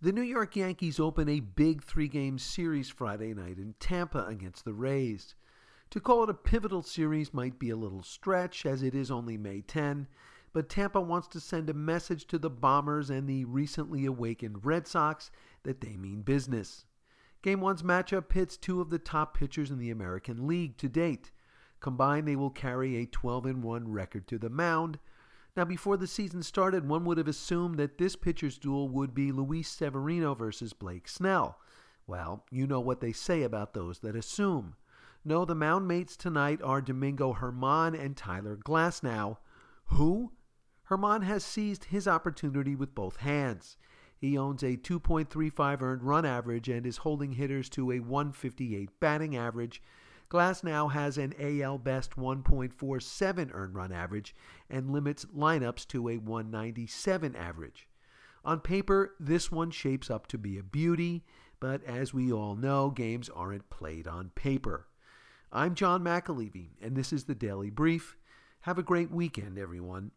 The New York Yankees open a big three game series Friday night in Tampa against the Rays. To call it a pivotal series might be a little stretch, as it is only May 10, but Tampa wants to send a message to the Bombers and the recently awakened Red Sox that they mean business. Game 1's matchup pits two of the top pitchers in the American League to date. Combined, they will carry a 12 1 record to the mound. Now, before the season started, one would have assumed that this pitcher's duel would be Luis Severino versus Blake Snell. Well, you know what they say about those that assume. No, the mound mates tonight are Domingo Germán and Tyler Glasnow. Who? Germán has seized his opportunity with both hands. He owns a 2.35 earned run average and is holding hitters to a 158 batting average. Glasnow has an AL best 1.47 earned run average and limits lineups to a 197 average. On paper, this one shapes up to be a beauty, but as we all know, games aren't played on paper. I'm John McAlevey, and this is the Daily Brief. Have a great weekend, everyone.